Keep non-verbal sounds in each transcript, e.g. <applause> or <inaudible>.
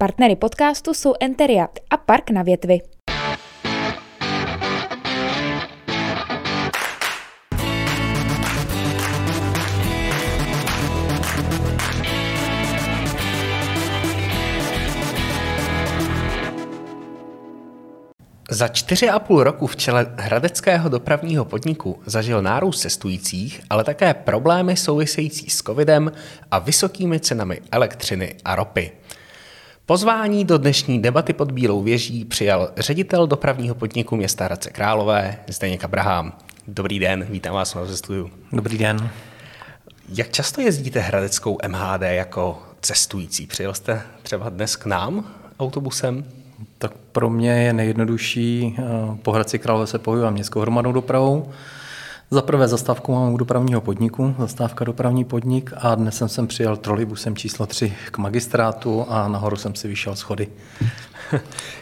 Partnery podcastu jsou Enteria a Park na větvi. Za čtyři a půl roku v čele hradeckého dopravního podniku zažil nárůst cestujících, ale také problémy související s covidem a vysokými cenami elektřiny a ropy. Pozvání do dnešní debaty pod Bílou věží přijal ředitel dopravního podniku města Hradce Králové Zdeněk Abraham. Dobrý den, vítám vás v studiu. Dobrý den. Jak často jezdíte hradeckou MHD jako cestující? Přijel jste třeba dnes k nám autobusem? Tak pro mě je nejjednodušší eh, po Hradci Králové se pohybovat městskou hromadnou dopravou. Za prvé zastávku mám u dopravního podniku, zastávka dopravní podnik a dnes jsem sem přijel trolejbusem číslo 3 k magistrátu a nahoru jsem si vyšel schody. <laughs>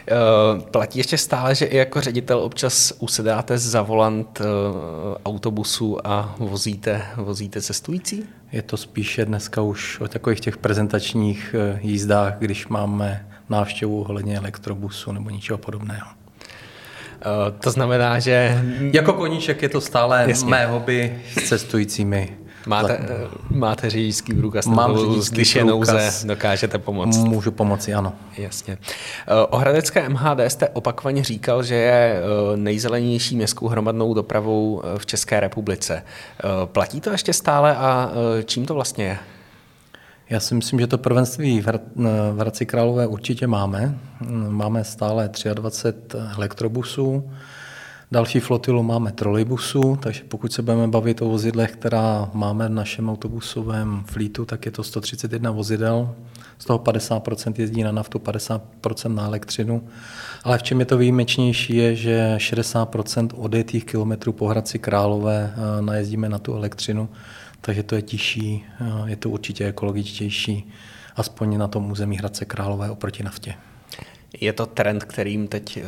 Eh, platí ještě stále, že i jako ředitel občas usedáte za volant eh, autobusu a vozíte, vozíte cestující? Je to spíše dneska už o takových těch prezentačních jízdách, když máme návštěvu ohledně elektrobusu nebo něčeho podobného. Uh, to znamená, že... Jako koníček je to stále Jasně. mé hobby s cestujícími. Máte, uh, máte řidičský průkaz? Mám řidičský když je nouze, dokážete pomoct? Můžu pomoci, ano. Jasně. Uh, o Hradecké MHD jste opakovaně říkal, že je nejzelenější městskou hromadnou dopravou v České republice. Platí to ještě stále a čím to vlastně je? Já si myslím, že to prvenství v Hradci Králové určitě máme. Máme stále 23 elektrobusů, další flotilu máme trolejbusů, takže pokud se budeme bavit o vozidlech, která máme v našem autobusovém flítu, tak je to 131 vozidel, z toho 50% jezdí na naftu, 50% na elektřinu. Ale v čem je to výjimečnější je, že 60% odjetých kilometrů po Hradci Králové eh, najezdíme na tu elektřinu, takže to je tižší, je to určitě ekologičtější, aspoň na tom území Hradce Králové oproti naftě. Je to trend, kterým teď uh,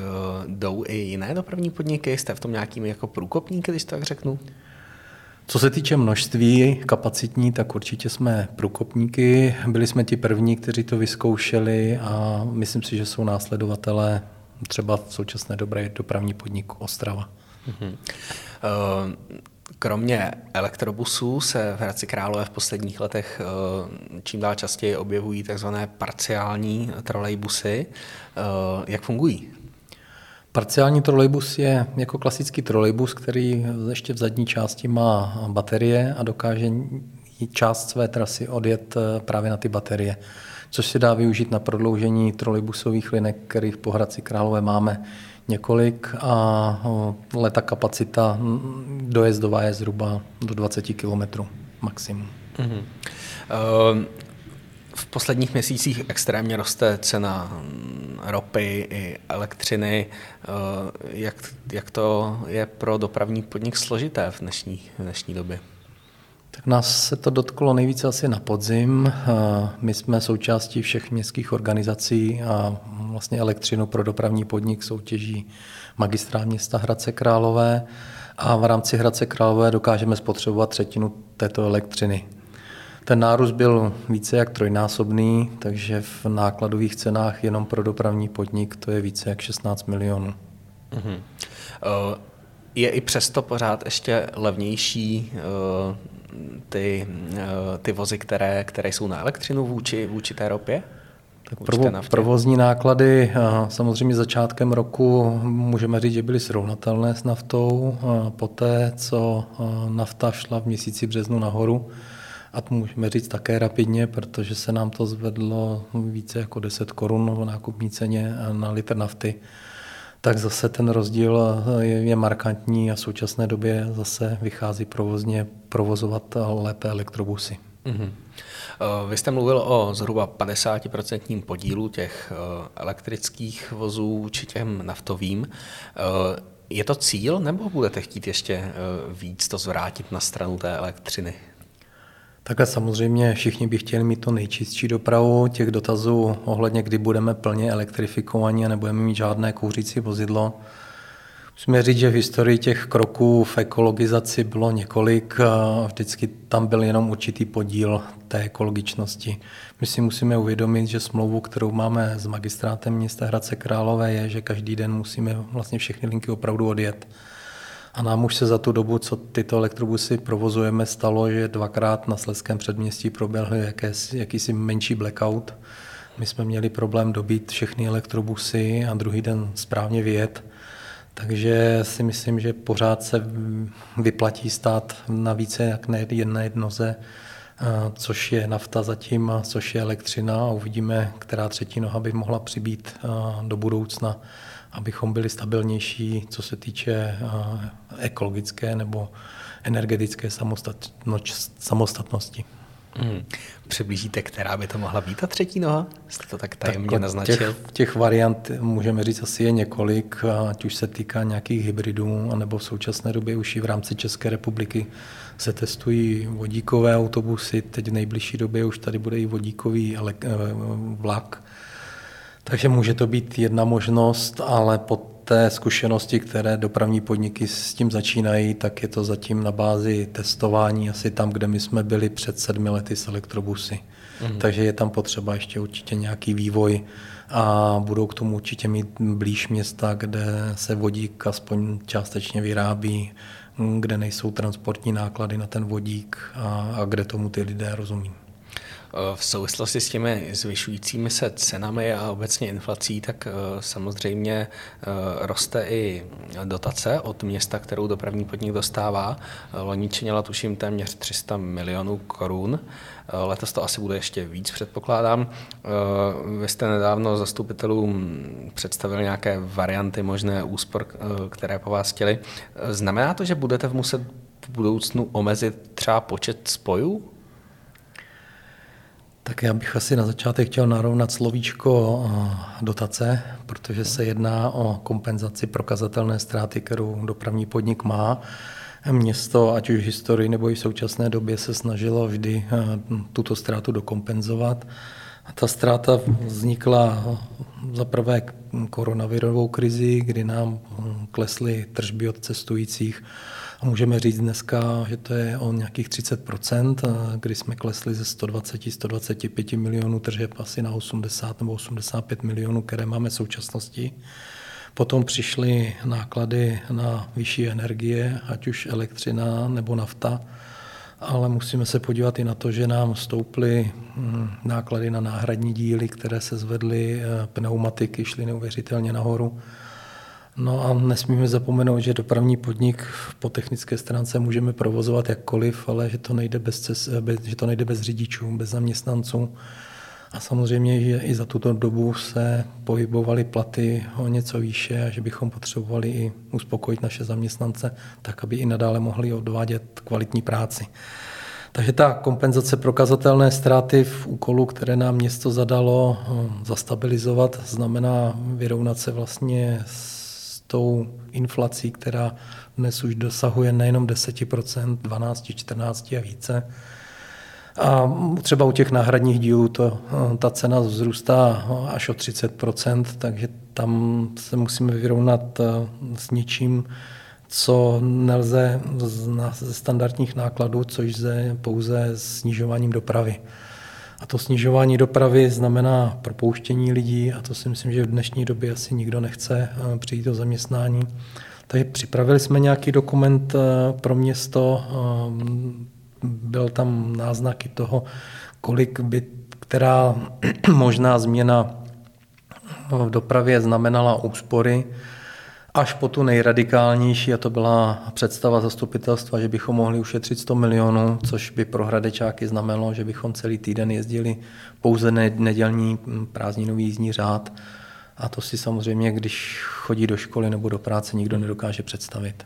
jdou i jiné dopravní podniky? Jste v tom nějakým jako průkopník, když to tak řeknu? Co se týče množství kapacitní, tak určitě jsme průkopníky. Byli jsme ti první, kteří to vyzkoušeli a myslím si, že jsou následovatelé třeba v současné době dopravní podnik Ostrava. Uh-huh. Uh, Kromě elektrobusů se v Hradci Králové v posledních letech eh, čím dál častěji objevují tzv. parciální trolejbusy. Eh, jak fungují? Parciální trolejbus je jako klasický trolejbus, který ještě v zadní části má baterie a dokáže část své trasy odjet eh, právě na ty baterie, což se dá využít na prodloužení trolejbusových linek, kterých po Hradci Králové máme několik a leta kapacita dojezdová je zhruba do 20 km maximum. Mm-hmm. V posledních měsících extrémně roste cena ropy i elektřiny. Jak, jak to je pro dopravní podnik složité v dnešní, v dnešní době? Tak nás se to dotklo nejvíce asi na podzim. My jsme součástí všech městských organizací a vlastně elektřinu pro dopravní podnik soutěží magistrát města Hradce Králové a v rámci Hradce Králové dokážeme spotřebovat třetinu této elektřiny. Ten nárůst byl více jak trojnásobný, takže v nákladových cenách jenom pro dopravní podnik to je více jak 16 milionů. Uh-huh. Uh, je i přesto pořád ještě levnější uh, ty, uh, ty vozy, které, které jsou na elektřinu vůči, vůči té ropě? Tak provo, provozní náklady samozřejmě začátkem roku můžeme říct, že byly srovnatelné s naftou. Poté, co nafta šla v měsíci březnu nahoru, a to můžeme říct také rapidně, protože se nám to zvedlo více jako 10 korun v nákupní ceně na litr nafty, tak zase ten rozdíl je, je markantní a v současné době zase vychází provozně provozovat lépe elektrobusy. Mm-hmm. Vy jste mluvil o zhruba 50% podílu těch eh, elektrických vozů či těm naftovým. Eh, je to cíl, nebo budete chtít ještě víc to zvrátit na stranu té elektřiny? Tak a samozřejmě všichni by chtěli mít to nejčistší dopravu. Těch dotazů ohledně, kdy budeme plně elektrifikovaní a nebudeme mít žádné kouřící vozidlo, Musíme říct, že v historii těch kroků v ekologizaci bylo několik. Vždycky tam byl jenom určitý podíl té ekologičnosti. My si musíme uvědomit, že smlouvu, kterou máme s magistrátem města Hradce Králové, je, že každý den musíme vlastně všechny linky opravdu odjet. A nám už se za tu dobu, co tyto elektrobusy provozujeme, stalo, že dvakrát na Sleském předměstí proběhl jakýsi, menší blackout. My jsme měli problém dobít všechny elektrobusy a druhý den správně vyjet. Takže si myslím, že pořád se vyplatí stát na více jak na jedné jednoze, což je nafta zatím, což je elektřina a uvidíme, která třetí noha by mohla přibít do budoucna, abychom byli stabilnější, co se týče ekologické nebo energetické samostatnosti. Hmm. Přiblížíte, která by to mohla být ta třetí noha? Jste to tak tajemně tak naznačil? Těch, těch variant můžeme říct asi je několik, ať už se týká nějakých hybridů, anebo v současné době už i v rámci České republiky se testují vodíkové autobusy, teď v nejbližší době už tady bude i vodíkový eh, vlak. Takže může to být jedna možnost, ale pod té zkušenosti, které dopravní podniky s tím začínají, tak je to zatím na bázi testování asi tam, kde my jsme byli před sedmi lety s elektrobusy. Mm. Takže je tam potřeba ještě určitě nějaký vývoj a budou k tomu určitě mít blíž města, kde se vodík aspoň částečně vyrábí, kde nejsou transportní náklady na ten vodík a, a kde tomu ty lidé rozumí. V souvislosti s těmi zvyšujícími se cenami a obecně inflací, tak eh, samozřejmě eh, roste i dotace od města, kterou dopravní podnik dostává. Loni činila tuším téměř 300 milionů korun. Letos to asi bude ještě víc, předpokládám. Vy jste nedávno zastupitelům představili nějaké varianty možné úspor, eh, které po vás chtěli. Znamená to, že budete muset v budoucnu omezit třeba počet spojů? Tak já bych asi na začátek chtěl narovnat slovíčko eh, dotace, protože se jedná o kompenzaci prokazatelné ztráty, kterou dopravní podnik má. Město, ať už v historii nebo i v současné době, se snažilo vždy eh, tuto ztrátu dokompenzovat. A ta ztráta vznikla eh, za prvé koronavirovou krizi, kdy nám klesly tržby od cestujících a můžeme říct dneska, že to je o nějakých 30% kdy jsme klesli ze 120-125 milionů tržeb asi na 80 nebo 85 milionů, které máme v současnosti. Potom přišly náklady na vyšší energie, ať už elektřina nebo nafta, ale musíme se podívat i na to, že nám stouply hm, náklady na náhradní díly, které se zvedly, eh, pneumatiky šly neuvěřitelně nahoru. No a nesmíme zapomenout, že dopravní podnik po technické stránce můžeme provozovat jakkoliv, ale že to nejde bez, cest, bez, že to nejde bez řidičů, bez zaměstnanců. A samozřejmě, že i za tuto dobu se pohybovaly platy o něco výše a že bychom potřebovali i uspokojit naše zaměstnance tak, aby i nadále mohli odvádět kvalitní práci. Takže ta kompenzace prokazatelné ztráty v úkolu, které nám město zadalo zastabilizovat, znamená vyrovnat se vlastně s tou inflací, která dnes už dosahuje nejenom 10%, 12, 14 a více. A třeba u těch náhradních dílů to, ta cena vzrůstá až o 30%, takže tam se musíme vyrovnat eh, s něčím, co nelze ze standardních nákladů, což je pouze snižováním dopravy. A to snižování dopravy znamená propouštění lidí a to si myslím, že v dnešní době asi nikdo nechce eh, přijít do zaměstnání. Takže připravili jsme nějaký dokument eh, pro město, eh, byl tam náznaky toho, kolik by která <clears throat> možná změna v dopravě znamenala úspory až po tu nejradikálnější, a to byla představa zastupitelstva, že bychom mohli ušetřit 100 milionů, což by pro Hradečáky znamenalo, že bychom celý týden jezdili pouze nedělní prázdninový jízdní řád. A to si samozřejmě, když chodí do školy nebo do práce, nikdo nedokáže představit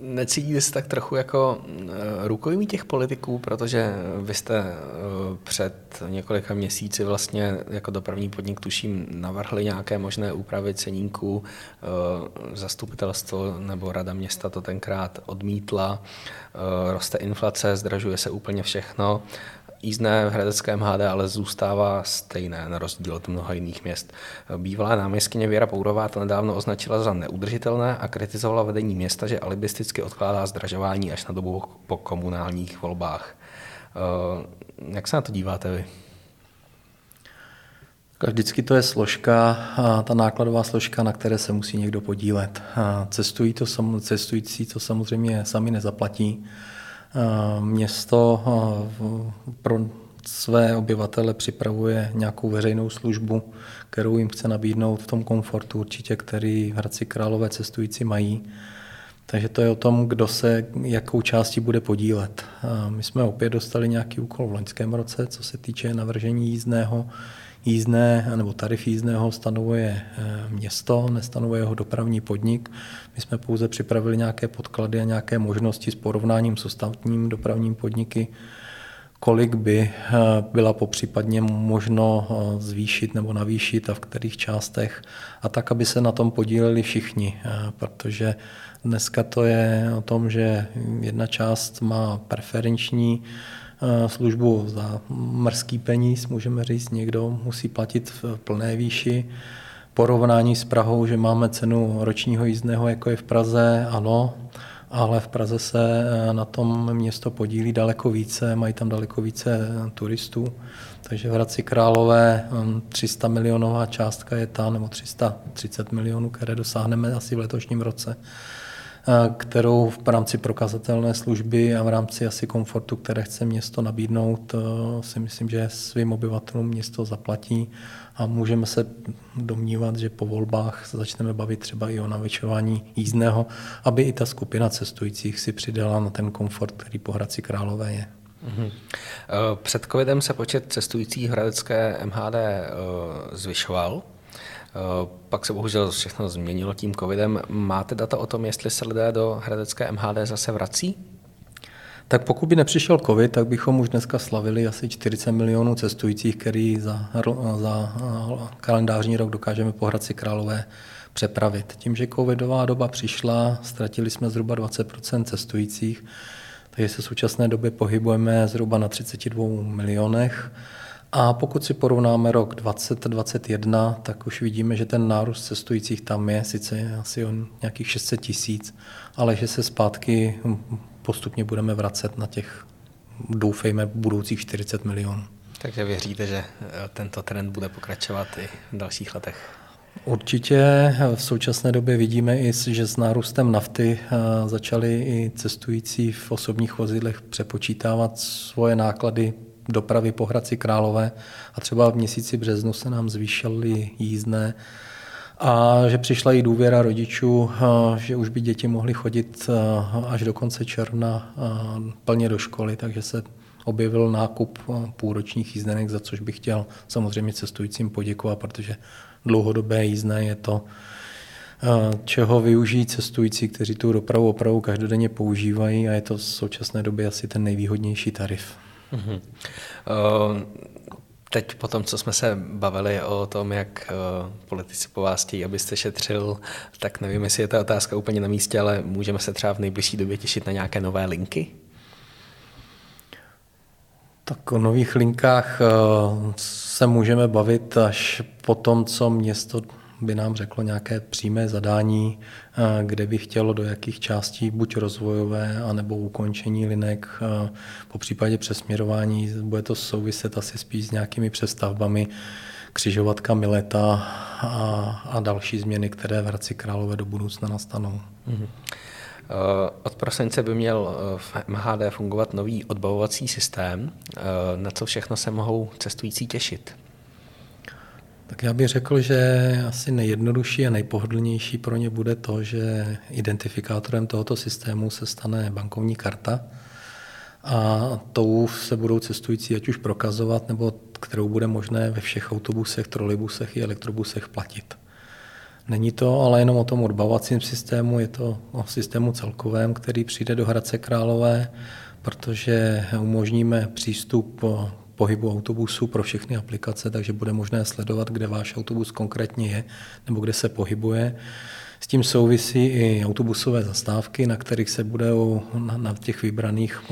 necítíte se tak trochu jako eh, rukojmí těch politiků, protože vy jste eh, před několika měsíci vlastně jako dopravní podnik tuším navrhli nějaké možné úpravy ceníků, eh, zastupitelstvo nebo rada města to tenkrát odmítla, roste inflace, zdražuje se úplně všechno. Jízdné v Hradeckém HD ale zůstává stejné, na rozdíl od mnoha jiných měst. Bývalá náměstkyně Věra Pourová to nedávno označila za neudržitelné a kritizovala vedení města, že alibisticky odkládá zdražování až na dobu po komunálních volbách. Jak se na to díváte vy? Vždycky to je složka, ta nákladová složka, na které se musí někdo podílet. Cestují to, cestující to samozřejmě sami nezaplatí. Město pro své obyvatele připravuje nějakou veřejnou službu, kterou jim chce nabídnout v tom komfortu určitě, který v Hradci Králové cestující mají. Takže to je o tom, kdo se jakou částí bude podílet. My jsme opět dostali nějaký úkol v loňském roce, co se týče navržení jízdného jízdné nebo tarif jízdného stanovuje eh, město, nestanovuje ho dopravní podnik. My jsme pouze připravili nějaké podklady a nějaké možnosti s porovnáním s ostatním dopravním podniky, kolik by eh, byla popřípadně možno eh, zvýšit nebo navýšit a v kterých částech a tak, aby se na tom podíleli všichni, protože dneska to je o tom, že jedna část má preferenční službu za mrzký peníz, můžeme říct, někdo musí platit v plné výši. Porovnání s Prahou, že máme cenu ročního jízdného, jako je v Praze, ano, ale v Praze se eh, na tom město podílí daleko více, mají tam daleko více eh, turistů. Takže v Hradci Králové 300 milionová částka je ta, nebo 330 milionů, které dosáhneme asi v letošním roce kterou v rámci prokazatelné služby a v rámci asi komfortu, které chce město nabídnout, si myslím, že svým obyvatelům město zaplatí a můžeme se domnívat, že po volbách začneme bavit třeba i o navyšování jízdného, aby i ta skupina cestujících si přidala na ten komfort, který po Hradci Králové je. Mhm. Před covidem se počet cestujících Hradecké MHD zvyšoval. Eh, pak se bohužel všechno změnilo tím covidem. Máte data o tom, jestli se lidé do Hradecké MHD zase vrací? Tak pokud by nepřišel covid, tak bychom už dneska slavili asi 40 milionů cestujících, který za, za kalendářní rok dokážeme po Hradci Králové přepravit. Tím, že covidová doba přišla, ztratili jsme zhruba 20 cestujících, takže se v současné době pohybujeme zhruba na 32 milionech. A pokud si porovnáme rok 2021, tak už vidíme, že ten nárůst cestujících tam je sice asi o nějakých 600 tisíc, ale že se zpátky postupně budeme vracet na těch, doufejme, budoucích 40 milionů. Takže věříte, že eh, tento trend bude pokračovat i v dalších letech? Určitě v současné době vidíme i, že s nárůstem nafty eh, začali i cestující v osobních vozidlech přepočítávat svoje náklady dopravy po Hradci Králové a třeba v měsíci březnu se nám zvýšily jízdné a že přišla i důvěra rodičů, že už by děti mohly chodit až do konce června plně do školy, takže se objevil nákup půlročních jízdenek, za což bych chtěl samozřejmě cestujícím poděkovat, protože dlouhodobé jízdné je to, čeho využijí cestující, kteří tu dopravu opravdu každodenně používají a je to v současné době asi ten nejvýhodnější tarif. Mm-hmm. Uh, teď po tom, co jsme se bavili o tom, jak uh, politici po vás chtějí, abyste šetřil, tak nevím, jestli je ta otázka úplně na místě, ale můžeme se třeba v nejbližší době těšit na nějaké nové linky? Tak o nových linkách uh, se můžeme bavit až po tom, co město by nám řeklo nějaké přímé zadání, eh, kde by chtělo do jakých částí buď rozvojové, anebo ukončení linek, eh, po případě přesměrování. Bude to souviset asi spíš s nějakými přestavbami, křižovatka Mileta a, a další změny, které v Hradci Králové do budoucna nastanou. Mm-hmm. Od prosince by měl v MHD fungovat nový odbavovací systém. Na co všechno se mohou cestující těšit? Tak já bych řekl, že asi nejjednodušší a nejpohodlnější pro ně bude to, že identifikátorem tohoto systému se stane bankovní karta a tou se budou cestující ať už prokazovat, nebo kterou bude možné ve všech autobusech, trolejbusech i elektrobusech platit. Není to ale jenom o tom odbavovacím systému, je to o systému celkovém, který přijde do Hradce Králové, protože umožníme přístup pohybu autobusu pro všechny aplikace, takže bude možné sledovat, kde váš autobus konkrétně je nebo kde se pohybuje. S tím souvisí i autobusové zastávky, na kterých se budou na těch vybraných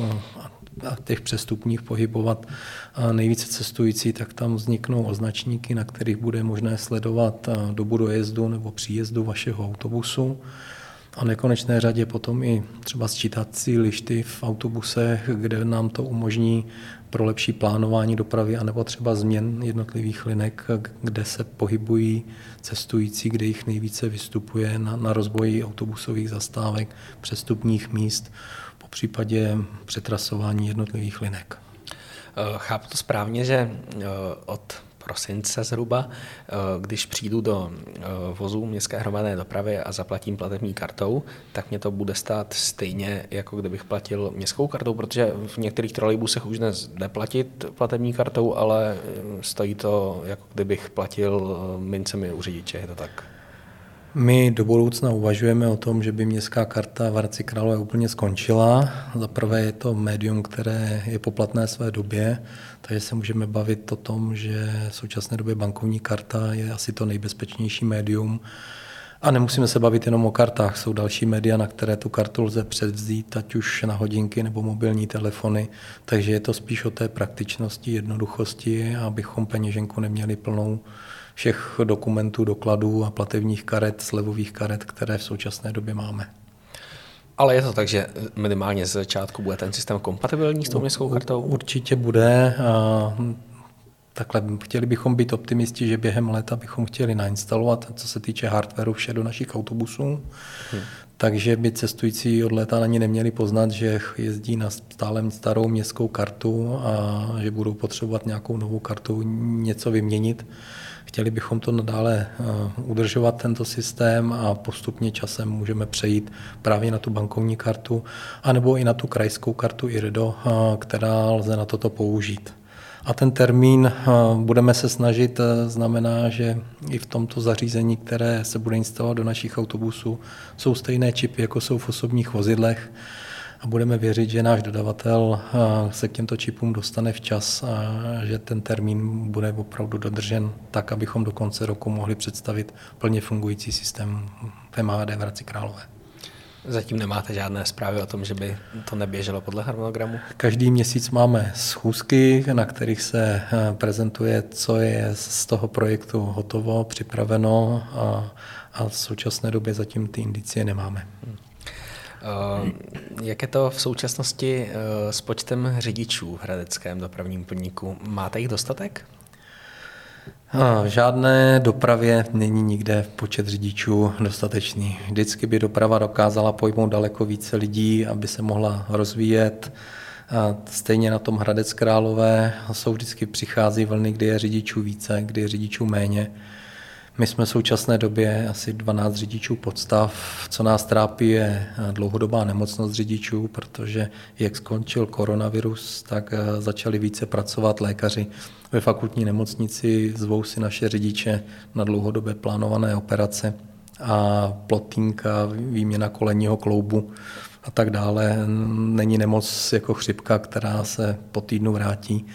těch přestupních pohybovat nejvíce cestující, tak tam vzniknou označníky, na kterých bude možné sledovat dobu dojezdu nebo příjezdu vašeho autobusu a nekonečné řadě potom i třeba sčítací lišty v autobusech, kde nám to umožní pro lepší plánování dopravy anebo třeba změn jednotlivých linek, kde se pohybují cestující, kde jich nejvíce vystupuje na, na rozvoji autobusových zastávek, přestupních míst, po případě přetrasování jednotlivých linek. Chápu to správně, že od prosince zhruba, eh, když přijdu do eh, vozu městské hromadné dopravy a zaplatím platební kartou, tak mě to bude stát stejně, jako kdybych platil městskou kartou, protože v některých trolejbusech už dnes jde platit platební kartou, ale eh, stojí to, jako kdybych platil mincemi u řidiče, je to tak? My do budoucna uvažujeme o tom, že by městská karta v Hradci Králové úplně skončila. Za prvé je to médium, které je poplatné své době, takže se můžeme bavit o tom, že v současné době bankovní karta je asi to nejbezpečnější médium. A nemusíme se bavit jenom o kartách, jsou další média, na které tu kartu lze převzít, ať už na hodinky nebo mobilní telefony, takže je to spíš o té praktičnosti, jednoduchosti, abychom peněženku neměli plnou všech dokumentů, dokladů a platebních karet, slevových karet, které v současné době máme. Ale je to tak, že minimálně z začátku bude ten systém kompatibilní s tou městskou kartou? Určitě bude. Takhle chtěli bychom být optimisti, že během léta bychom chtěli nainstalovat, co se týče hardwareu, vše do našich autobusů. Hmm. Takže by cestující od léta ani neměli poznat, že jezdí na stále starou městskou kartu a že budou potřebovat nějakou novou kartu něco vyměnit. Chtěli bychom to nadále eh, udržovat, tento systém, a postupně časem můžeme přejít právě na tu bankovní kartu, anebo i na tu krajskou kartu IRDO, eh, která lze na toto použít. A ten termín eh, budeme se snažit, znamená, že i v tomto zařízení, které se bude instalovat do našich autobusů, jsou stejné čipy, jako jsou v osobních vozidlech a budeme věřit, že náš dodavatel eh, se k těmto čipům dostane včas a že ten termín bude opravdu dodržen tak, abychom do konce roku mohli představit plně fungující systém v MHD v Hradci Králové. Zatím nemáte žádné zprávy o tom, že by to neběželo podle harmonogramu? Každý měsíc máme schůzky, na kterých se eh, prezentuje, co je z toho projektu hotovo, připraveno a, a v současné době zatím ty indicie nemáme. Hmm. Jak je to v současnosti eh, s počtem řidičů v hradeckém dopravním podniku? Máte jich dostatek? V žádné dopravě není nikde počet řidičů dostatečný. Vždycky by doprava dokázala pojmout daleko více lidí, aby se mohla rozvíjet. Stejně na tom Hradec Králové jsou vždycky přichází vlny, kdy je řidičů více, kdy je řidičů méně. My jsme v současné době asi 12 řidičů podstav. Co nás trápí je dlouhodobá nemocnost řidičů, protože jak skončil koronavirus, tak eh, začali více pracovat lékaři ve fakultní nemocnici, zvou si naše řidiče na dlouhodobé plánované operace a plotínka, výměna kolenního kloubu a tak dále. Není nemoc jako chřipka, která se po týdnu vrátí.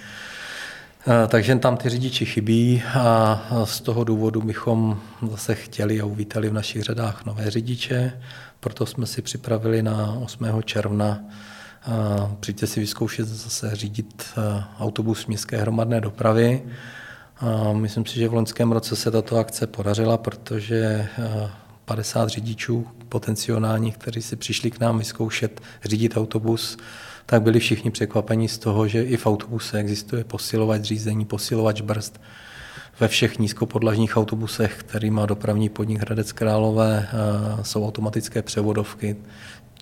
Takže tam ty řidiči chybí a z toho důvodu bychom zase chtěli a uvítali v našich řadách nové řidiče. Proto jsme si připravili na 8. června přijďte si vyzkoušet zase řídit eh, autobus městské hromadné dopravy. Myslím si, že v loňském roce se tato akce podařila, protože 50 řidičů potenciálních, kteří si přišli k nám vyzkoušet řídit autobus, tak byli všichni překvapeni z toho, že i v autobuse existuje posilovač řízení, posilovač brzd. Ve všech nízkopodlažních autobusech, který má dopravní podnik Hradec Králové, eh, jsou automatické převodovky,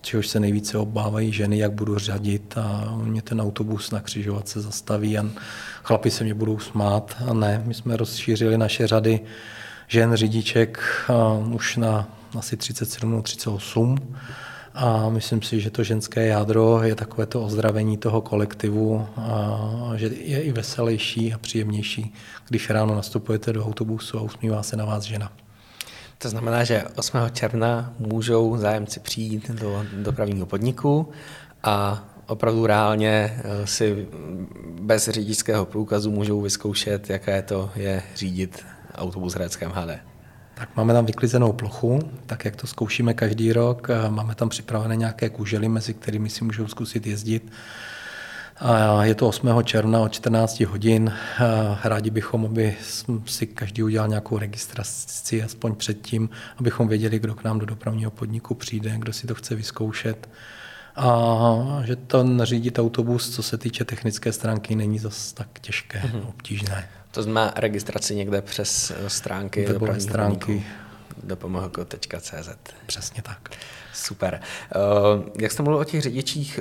čehož se nejvíce obávají ženy, jak budu řadit a mě ten autobus na křižovatce zastaví a chlapi se mě budou smát. A ne, my jsme rozšířili naše řady žen řidiček už na asi 37 38 a myslím si, že to ženské jádro je takové to ozdravení toho kolektivu a že je i veselější a příjemnější, když ráno nastupujete do autobusu a usmívá se na vás žena. To znamená, že 8. června můžou zájemci přijít do dopravního podniku a opravdu reálně eh, si bez řidičského průkazu můžou vyzkoušet, jaké to je řídit autobus Hradeckém HD. Tak máme tam vyklizenou plochu, tak jak to zkoušíme každý rok. Máme tam připravené nějaké kužely, mezi kterými si můžou zkusit jezdit. A je to 8. června od 14 hodin. Rádi bychom, aby si každý udělal nějakou registraci aspoň předtím, abychom věděli, kdo k nám do dopravního podniku přijde, kdo si to chce vyzkoušet. A že to nařídit autobus, co se týče technické stránky, není zase tak těžké, mm-hmm. obtížné. To znamená registraci někde přes stránky dopravní stránky dopomohko.cz. Přesně tak. Super. Jak jste mluvil o těch řidičích,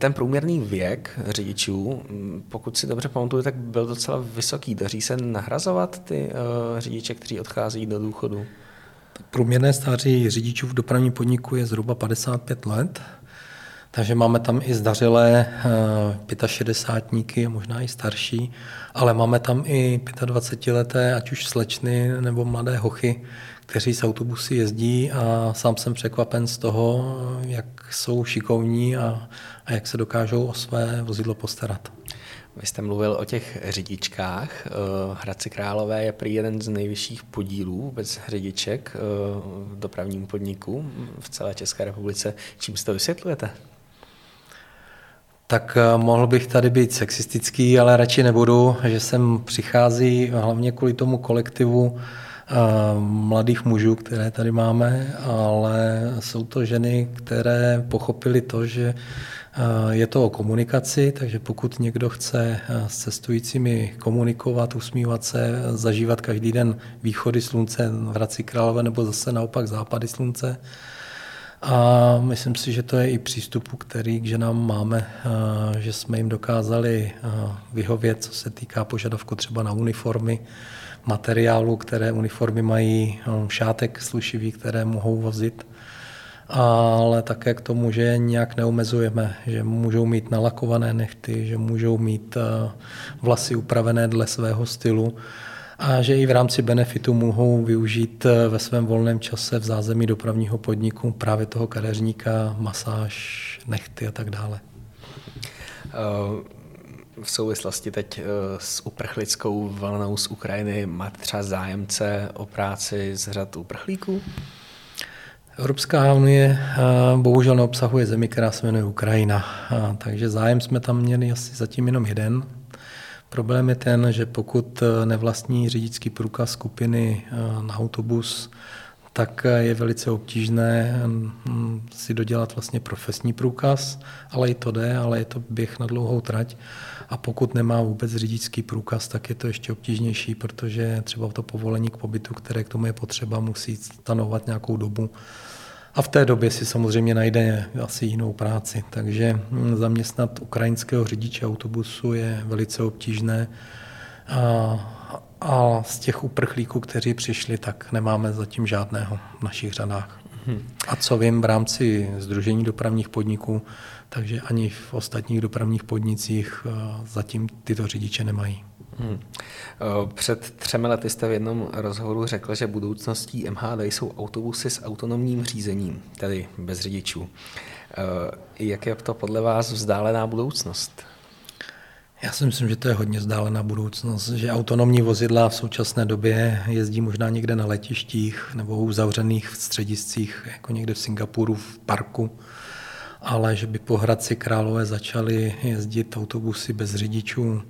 ten průměrný věk řidičů, pokud si dobře pamatuju, tak byl docela vysoký. Daří se nahrazovat ty řidiče, kteří odchází do důchodu? Průměrné stáří řidičů v dopravním podniku je zhruba 55 let. Takže máme tam i zdařilé 65 možná i starší, ale máme tam i 25-leté, ať už slečny nebo mladé hochy, kteří s autobusy jezdí a sám jsem překvapen z toho, jak jsou šikovní a, a jak se dokážou o své vozidlo postarat. Vy jste mluvil o těch řidičkách. Eh, Hradci Králové je prý jeden z nejvyšších podílů vůbec řidiček eh, v dopravním podniku v celé České republice. Čím si to vysvětlujete? Tak eh, mohl bych tady být sexistický, ale radši nebudu, že sem přichází hlavně kvůli tomu kolektivu mladých mužů, které tady máme, ale jsou to ženy, které pochopili to, že eh, je to o komunikaci, takže pokud někdo chce s cestujícími komunikovat, usmívat se, zažívat každý den východy slunce v Hradci Králové nebo zase naopak západy slunce, a myslím si, že to je i přístupu, který k ženám máme, že jsme jim dokázali vyhovět, co se týká požadavku třeba na uniformy, materiálu, které uniformy mají, šátek slušivý, které mohou vozit, ale také k tomu, že nějak neomezujeme, že můžou mít nalakované nechty, že můžou mít vlasy upravené dle svého stylu a že i v rámci benefitu mohou využít eh, ve svém volném čase v zázemí dopravního podniku právě toho kadeřníka, masáž, nechty a tak dále. Eh, v souvislosti teď eh, s uprchlickou vlnou z Ukrajiny máte třeba zájemce o práci z řad uprchlíků? Evropská unie bohužel neobsahuje zemi, která se jmenuje Ukrajina, takže zájem jsme tam měli asi zatím jenom jeden, Problém je ten, že pokud eh, nevlastní řidičský průkaz skupiny eh, na autobus, tak eh, je velice obtížné mm, si dodělat vlastně profesní průkaz, ale i to jde, ale je to běh na dlouhou trať. A pokud nemá vůbec řidičský průkaz, tak je to ještě obtížnější, protože třeba to povolení k pobytu, které k tomu je potřeba, musí stanovat nějakou dobu a v té době si samozřejmě najde asi jinou práci. Takže hm, zaměstnat ukrajinského řidiče autobusu je velice obtížné. A, a z těch uprchlíků, kteří přišli, tak nemáme zatím žádného v našich řadách. A co vím v rámci Združení dopravních podniků, takže ani v ostatních dopravních podnicích eh, zatím tyto řidiče nemají. Hmm. Před třemi lety jste v jednom rozhovoru řekl, že budoucností MHD jsou autobusy s autonomním řízením, tedy bez řidičů. Jak je to podle vás vzdálená budoucnost? Já si myslím, že to je hodně vzdálená budoucnost, že autonomní vozidla v současné době jezdí možná někde na letištích nebo u zavřených v střediscích, jako někde v Singapuru v parku, ale že by po Hradci Králové začaly jezdit autobusy bez řidičů,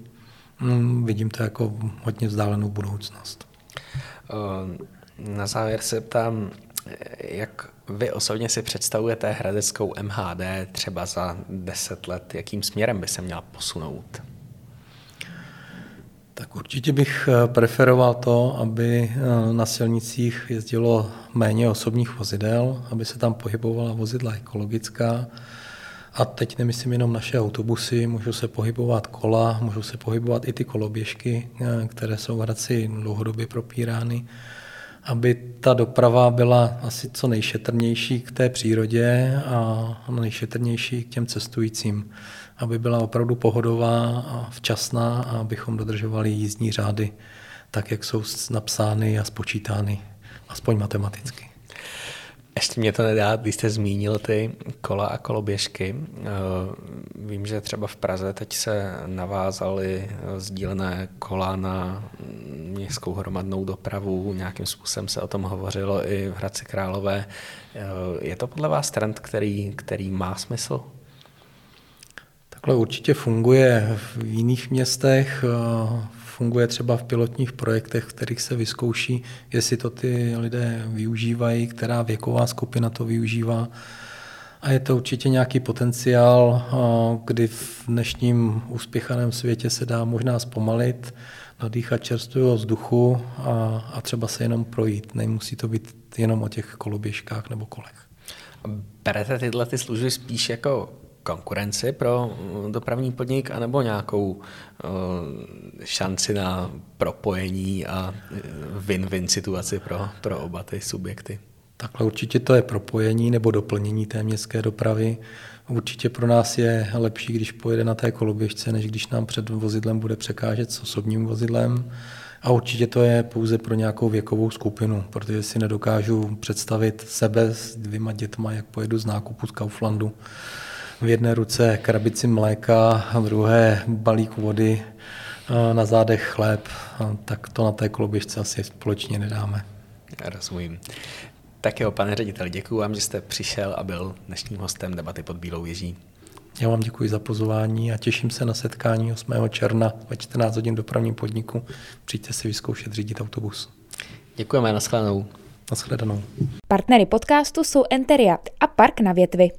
Hmm, vidím to jako hodně vzdálenou budoucnost. Na závěr se ptám, jak vy osobně si představujete hradeckou MHD třeba za deset let? Jakým směrem by se měla posunout? Tak určitě bych eh, preferoval to, aby eh, na silnicích jezdilo méně osobních vozidel, aby se tam pohybovala vozidla ekologická, a teď nemyslím jenom naše autobusy, můžou se pohybovat kola, můžou se pohybovat i ty koloběžky, eh, které jsou v Hradci dlouhodobě propírány, aby ta doprava byla asi co nejšetrnější k té přírodě a nejšetrnější k těm cestujícím. Aby byla opravdu pohodová a včasná a abychom dodržovali jízdní řády tak, jak jsou napsány a spočítány, aspoň matematicky. Ještě mě to nedá, když jste zmínil ty kola a koloběžky. Eh, vím, že třeba v Praze teď se navázaly sdílené kola na městskou hromadnou dopravu, nějakým způsobem se o tom hovořilo i v Hradci Králové. Eh, je to podle vás trend, který, který má smysl? Takhle určitě funguje v jiných městech, eh, funguje třeba v pilotních projektech, v kterých se vyzkouší, jestli to ty lidé využívají, která věková skupina to využívá. A je to určitě nějaký potenciál, kdy v dnešním uspěchaném světě se dá možná zpomalit, nadýchat čerstvého vzduchu a, a třeba se jenom projít. Nemusí to být jenom o těch koloběžkách nebo kolech. Berete tyhle ty služby spíš jako konkurenci pro dopravní podnik anebo nějakou uh, šanci na propojení a win-win situaci pro, pro oba ty subjekty? Takhle určitě to je propojení nebo doplnění té městské dopravy. Určitě pro nás je lepší, když pojede na té koloběžce, než když nám před vozidlem bude překážet s osobním vozidlem. A určitě to je pouze pro nějakou věkovou skupinu, protože si nedokážu představit sebe s dvěma dětma, jak pojedu z nákupu z Kauflandu. V jedné ruce krabici mléka, a v druhé balík vody, na zádech chléb, tak to na té koloběžce asi společně nedáme. Já rozumím. Tak jo, pane ředitel, děkuji vám, že jste přišel a byl dnešním hostem debaty pod Bílou věží. Já vám děkuji za pozvání a těším se na setkání 8. června ve 14 hodin dopravním podniku. Přijďte si vyzkoušet řídit autobus. Děkujeme, nashledanou. Nashledanou. Partnery podcastu jsou Enteria a Park na větvi.